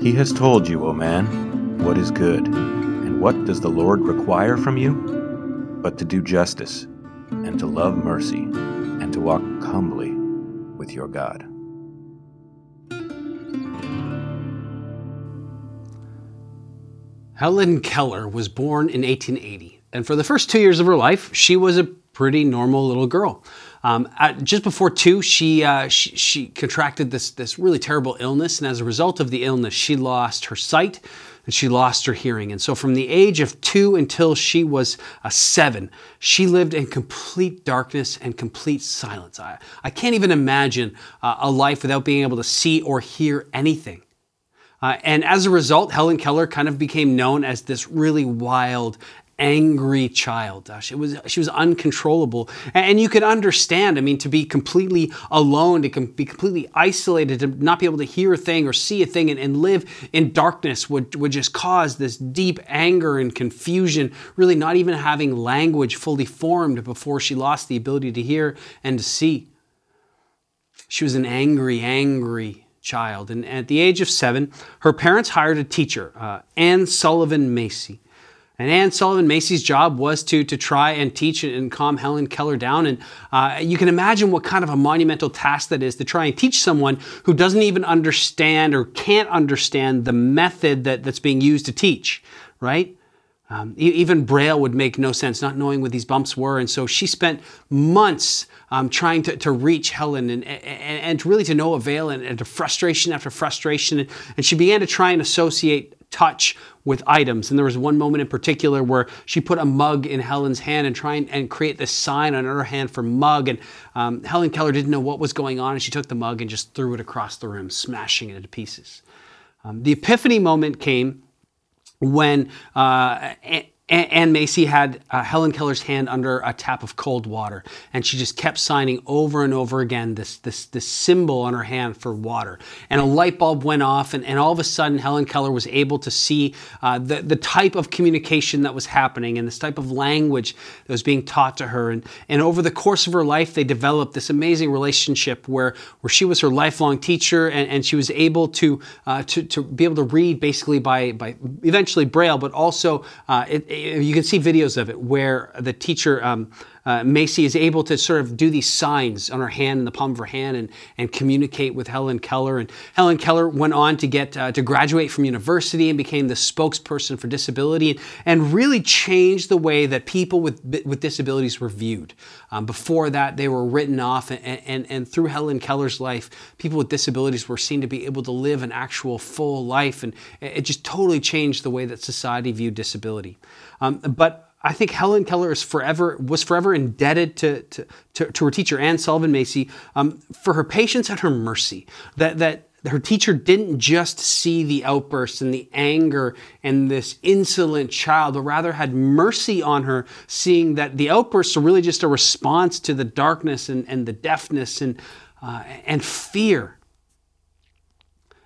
He has told you, O man, what is good, and what does the Lord require from you? But to do justice, and to love mercy, and to walk humbly with your God. Helen Keller was born in 1880, and for the first two years of her life, she was a pretty normal little girl. Um, at, just before two, she, uh, she, she contracted this this really terrible illness, and as a result of the illness, she lost her sight and she lost her hearing. And so, from the age of two until she was a seven, she lived in complete darkness and complete silence. I, I can't even imagine uh, a life without being able to see or hear anything. Uh, and as a result, Helen Keller kind of became known as this really wild angry child. She was she was uncontrollable, and you could understand. I mean, to be completely alone, to be completely isolated, to not be able to hear a thing or see a thing, and, and live in darkness would would just cause this deep anger and confusion. Really, not even having language fully formed before she lost the ability to hear and to see. She was an angry, angry child, and at the age of seven, her parents hired a teacher, uh, Anne Sullivan Macy. And Anne Sullivan Macy's job was to, to try and teach and calm Helen Keller down. And uh, you can imagine what kind of a monumental task that is to try and teach someone who doesn't even understand or can't understand the method that, that's being used to teach, right? Um, even Braille would make no sense, not knowing what these bumps were. And so she spent months um, trying to, to reach Helen and, and, and really to no avail and, and to frustration after frustration. And she began to try and associate touch with items. And there was one moment in particular where she put a mug in Helen's hand and try and, and create this sign on her hand for mug. And um, Helen Keller didn't know what was going on, and she took the mug and just threw it across the room, smashing it into pieces. Um, the epiphany moment came when uh, Anne Macy had uh, Helen Keller's hand under a tap of cold water, and she just kept signing over and over again this, this, this symbol on her hand for water. And a light bulb went off, and, and all of a sudden, Helen Keller was able to see uh, the, the type of communication that was happening and this type of language that was being taught to her. And, and over the course of her life, they developed this amazing relationship where, where she was her lifelong teacher, and, and she was able to, uh, to, to be able to read basically by, by eventually Braille, but also uh, it you can see videos of it where the teacher um, uh, Macy is able to sort of do these signs on her hand in the palm of her hand and, and communicate with Helen Keller. And Helen Keller went on to get uh, to graduate from university and became the spokesperson for disability and, and really changed the way that people with, with disabilities were viewed. Um, before that, they were written off, and, and, and through Helen Keller's life, people with disabilities were seen to be able to live an actual full life, and it just totally changed the way that society viewed disability. Um, but I think Helen Keller is forever was forever indebted to, to, to, to her teacher Anne Sullivan Macy um, for her patience and her mercy. That that her teacher didn't just see the outbursts and the anger and this insolent child, but rather had mercy on her, seeing that the outbursts are really just a response to the darkness and, and the deafness and, uh, and fear.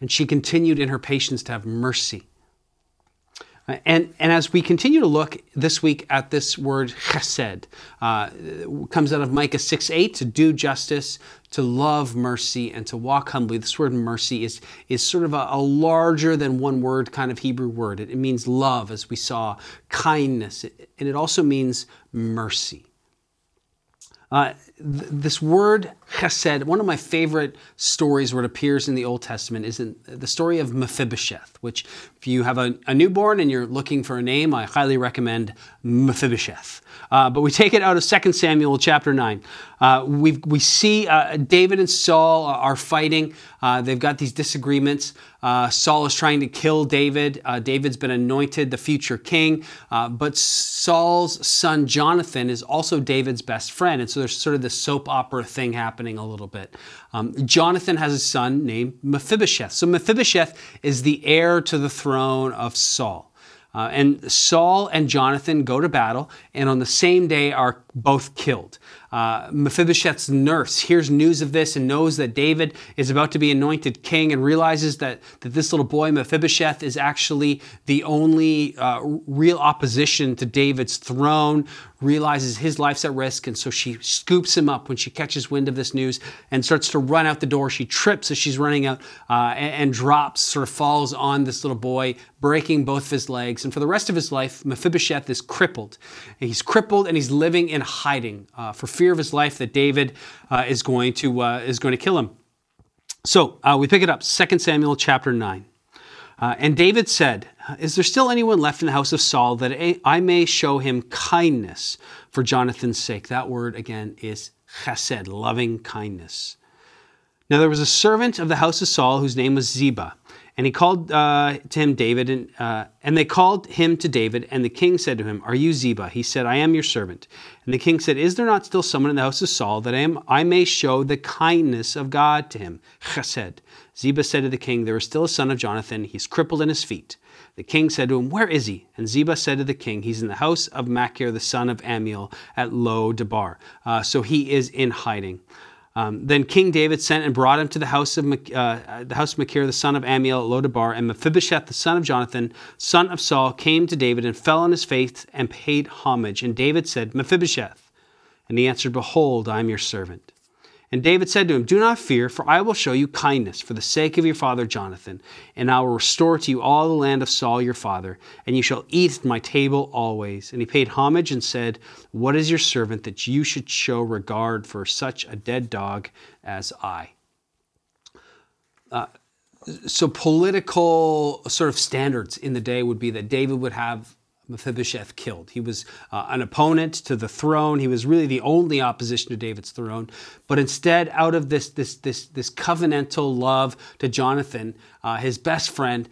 And she continued in her patience to have mercy. And, and as we continue to look this week at this word chesed, uh, comes out of Micah 6 8, to do justice, to love mercy, and to walk humbly. This word mercy is, is sort of a, a larger than one word kind of Hebrew word. It, it means love, as we saw, kindness, and it also means mercy. Uh, th- this word chesed, one of my favorite stories where it appears in the Old Testament is in the story of Mephibosheth, which, if you have a, a newborn and you're looking for a name, I highly recommend Mephibosheth. Uh, but we take it out of 2 Samuel chapter 9. Uh, we we see uh, David and Saul are fighting. Uh, they've got these disagreements. Uh, Saul is trying to kill David. Uh, David's been anointed the future king. but Saul's son Jonathan is also David's best friend. And so there's sort of this soap opera thing happening a little bit. Um, Jonathan has a son named Mephibosheth. So Mephibosheth is the heir to the throne of Saul. Uh, and Saul and Jonathan go to battle, and on the same day are both killed. Uh, Mephibosheth's nurse hears news of this and knows that David is about to be anointed king and realizes that, that this little boy, Mephibosheth, is actually the only uh, real opposition to David's throne, realizes his life's at risk, and so she scoops him up when she catches wind of this news and starts to run out the door. She trips as she's running out uh, and, and, drops, sort of falls on this little boy, breaking both of his legs. And for the rest of his life, Mephibosheth is crippled. He's crippled and he's living in hiding uh, for fear of his life that David uh, is going to uh, is going to kill him. So uh, we pick it up, 2 Samuel chapter 9. Uh, and David said, Is there still anyone left in the house of Saul that I may show him kindness for Jonathan's sake? That word again is chesed, loving kindness. Now there was a servant of the house of Saul whose name was Ziba. And he called uh, to him David, and, uh, and they called him to David. And the king said to him, Are you Ziba? He said, I am your servant. And the king said, Is there not still someone in the house of Saul that I, am, I may show the kindness of God to him? Chesed. Ziba said to the king, There is still a son of Jonathan. He's crippled in his feet. The king said to him, Where is he? And Ziba said to the king, He's in the house of Machir, the son of Ammiel, at Lo Debar. Uh, so he is in hiding. Um, then King David sent and brought him to the house of uh, the house of Machir, the son of Ammiel, at Lo Debar, and Mephibosheth, the son of Jonathan, son of Saul, came to David and fell on his face and paid homage. And David said, Mephibosheth. And he answered, Behold, I am your servant. And David said to him, Do not fear, for I will show you kindness for the sake of your father Jonathan, and I will restore to you all the land of Saul your father, and you shall eat at my table always. And he paid homage and said, What is your servant that you should show regard for such a dead dog as I? Uh, so political sort of standards in the day would be that David would have Mephibosheth killed. He was uh, an opponent to the throne. He was really the only opposition to David's throne. But instead, out of this, this, this, this covenantal love to Jonathan, uh, his best friend,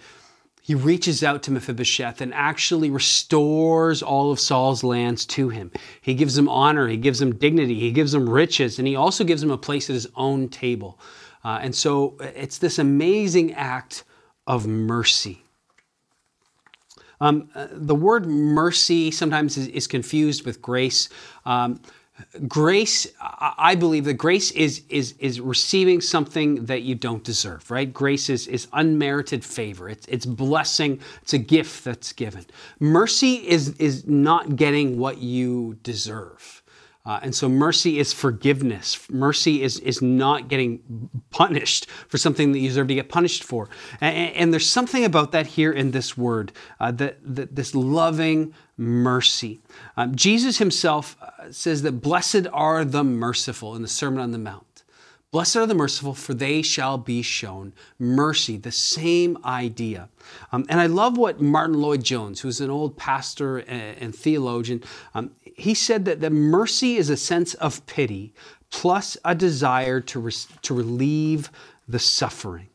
he reaches out to Mephibosheth and actually restores all of Saul's lands to him. He gives him honor, he gives him dignity, he gives him riches, and he also gives him a place at his own table. Uh, and so it's this amazing act of mercy. Um, uh, the word mercy sometimes is, is confused with grace. Um, grace i believe that grace is is is receiving something that you don't deserve right? Grace is is unmerited favor. It's it's blessing. It's a gift that's given. Mercy is is not getting what you deserve uh, and so mercy is forgiveness. Mercy is, is not getting punished for something that you deserve to get punished for. And, and there's something about that here in this word, uh, that, that this loving mercy. Um, Jesus himself uh, says that blessed are the merciful in the Sermon on the Mount. Blessed are the merciful, for they shall be shown mercy. The same idea. Um, and I love what Martyn Lloyd-Jones, who's an old pastor and, and theologian, um, he said that the mercy is a sense of pity plus a desire to, re- to relieve the suffering.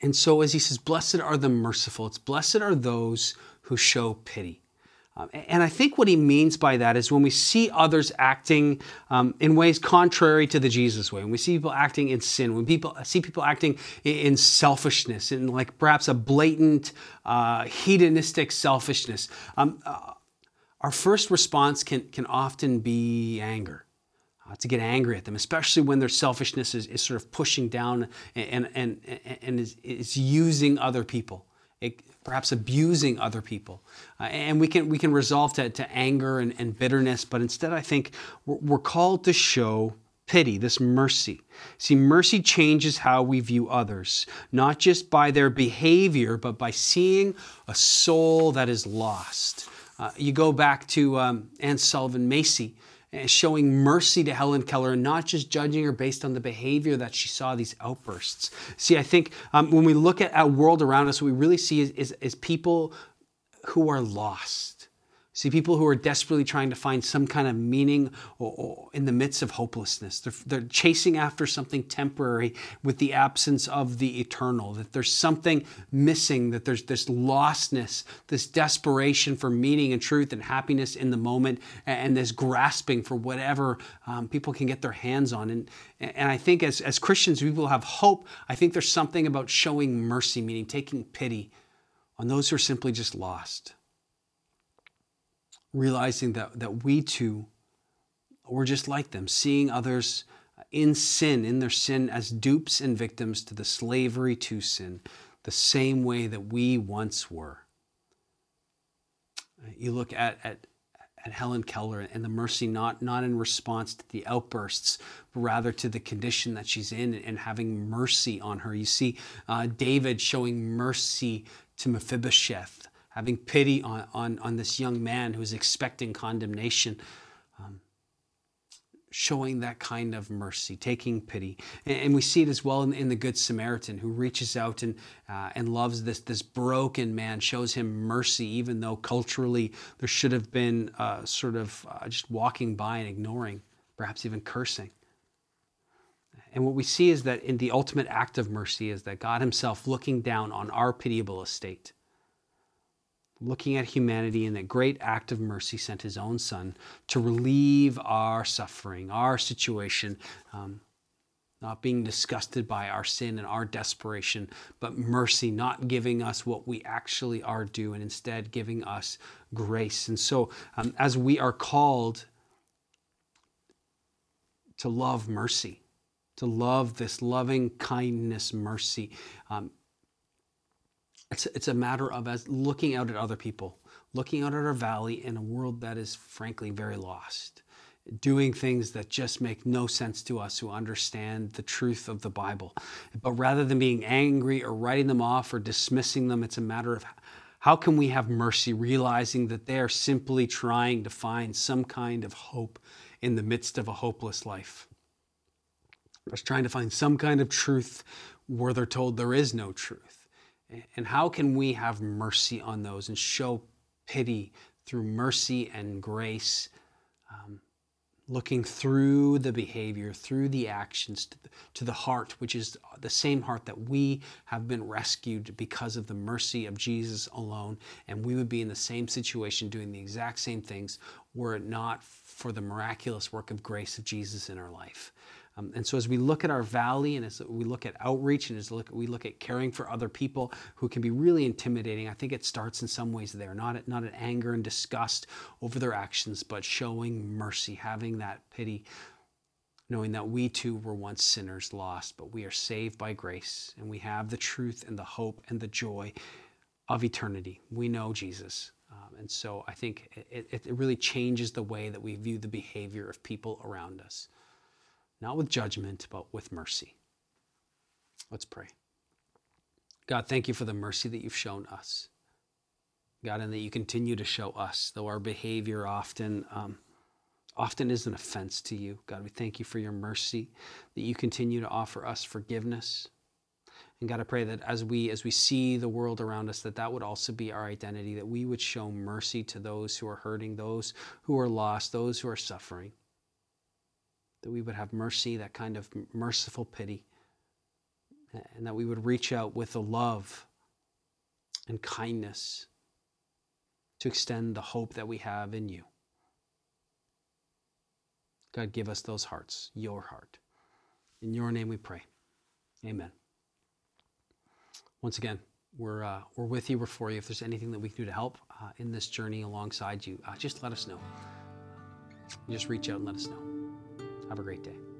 And so, as he says, blessed are the merciful, it's blessed are those who show pity. Um, and I think what he means by that is when we see others acting um, in ways contrary to the Jesus way, when we see people acting in sin, when people see people acting in, selfishness, in like perhaps a blatant uh, hedonistic selfishness, um, uh, our first response can, can often be anger. Uh, to get angry at them, especially when their selfishness is, is sort of pushing down and, and, and, and is, is using other people perhaps abusing other people. Uh, and we can, we can resolve to, to anger and, and bitterness, but instead, I think we're, we're called to show pity, this mercy. See, mercy changes how we view others, not just by their behavior, but by seeing a soul that is lost. Uh, you go back to um, Anne Sullivan Macy showing mercy to Helen Keller and not just judging her based on the behavior that she saw these outbursts. See, I think um, when we look at our world around us, what we really see is, is, is people who are lost See people who are desperately trying to find some kind of meaning or, or in the midst of hopelessness. They're, they're, chasing after something temporary with the absence of the eternal, that there's something missing, that there's this lostness, this desperation for meaning and truth and happiness in the moment, and, and this grasping for whatever um, people can get their hands on. And, and I think as, as Christians, people have hope. I think there's something about showing mercy, meaning taking pity on those who are simply just lost realizing that, that we too we're just like them, seeing others in sin, in their sin, as dupes and victims to the slavery to sin, the same way that we once were. You look at, at, at Helen Keller and the mercy not, not in response to the outbursts, but rather to the condition that she's in and having mercy on her. You see uh, David showing mercy to Mephibosheth, having pity on, on, on this young man who's expecting condemnation. Um, showing that kind of mercy, taking pity. And, and we see it as well in, in, the Good Samaritan who reaches out and, uh, and loves this, this broken man, shows him mercy, even though culturally there should have been uh, sort of uh, just walking by and ignoring, perhaps even cursing. And what we see is that in the ultimate act of mercy is that God Himself looking down on our pitiable estate looking at humanity in that great act of mercy, sent his own son to relieve our suffering, our situation, um, not being disgusted by our sin and our desperation, but mercy, not giving us what we actually are due, and instead giving us grace. And so, um, as we are called to love mercy, to love this loving kindness, mercy, um, it's, it's a matter of as looking out at other people, looking out at our valley in a world that is frankly very lost, doing things that just make no sense to us who understand the truth of the Bible. But rather than being angry or writing them off or dismissing them, it's a matter of how can we have mercy, realizing that they are simply trying to find some kind of hope in the midst of a hopeless life. Just trying to find some kind of truth where they're told there is no truth. And how can we have mercy on those and show pity through mercy and grace, um, looking through the behavior, through the actions to the, to the heart, which is the same heart that we have been rescued because of the mercy of Jesus alone. And we would be in the same situation doing the exact same things were it not for the miraculous work of grace of Jesus in our life. Um, and so, as we look at our valley and as we look at outreach and as we look at caring for other people who can be really intimidating, I think it starts in some ways there, not at, not at anger and disgust over their actions, but showing mercy, having that pity, knowing that we too were once sinners lost, but we are saved by grace and we have the truth and the hope and the joy of eternity. We know Jesus. Um, and so I think it, it really changes the way that we view the behavior of people around us not with judgment, but with mercy. Let's pray. God, thank you for the mercy that you've shown us. God, and that you continue to show us, though our behavior often um, often is an offense to you. God, we thank you for your mercy, that you continue to offer us forgiveness. And God, I pray that as we as we see the world around us, that that would also be our identity, that we would show mercy to those who are hurting, those who are lost, those who are suffering that we would have mercy, that kind of merciful pity, and that we would reach out with the love and kindness to extend the hope that we have in you. God, give us those hearts, your heart. In your name we pray. Amen. Once again, we're, uh, we're with you, we're for you. If there's anything that we can do to help uh, in this journey alongside you, uh, just let us know. Just reach out and let us know. Have a great day.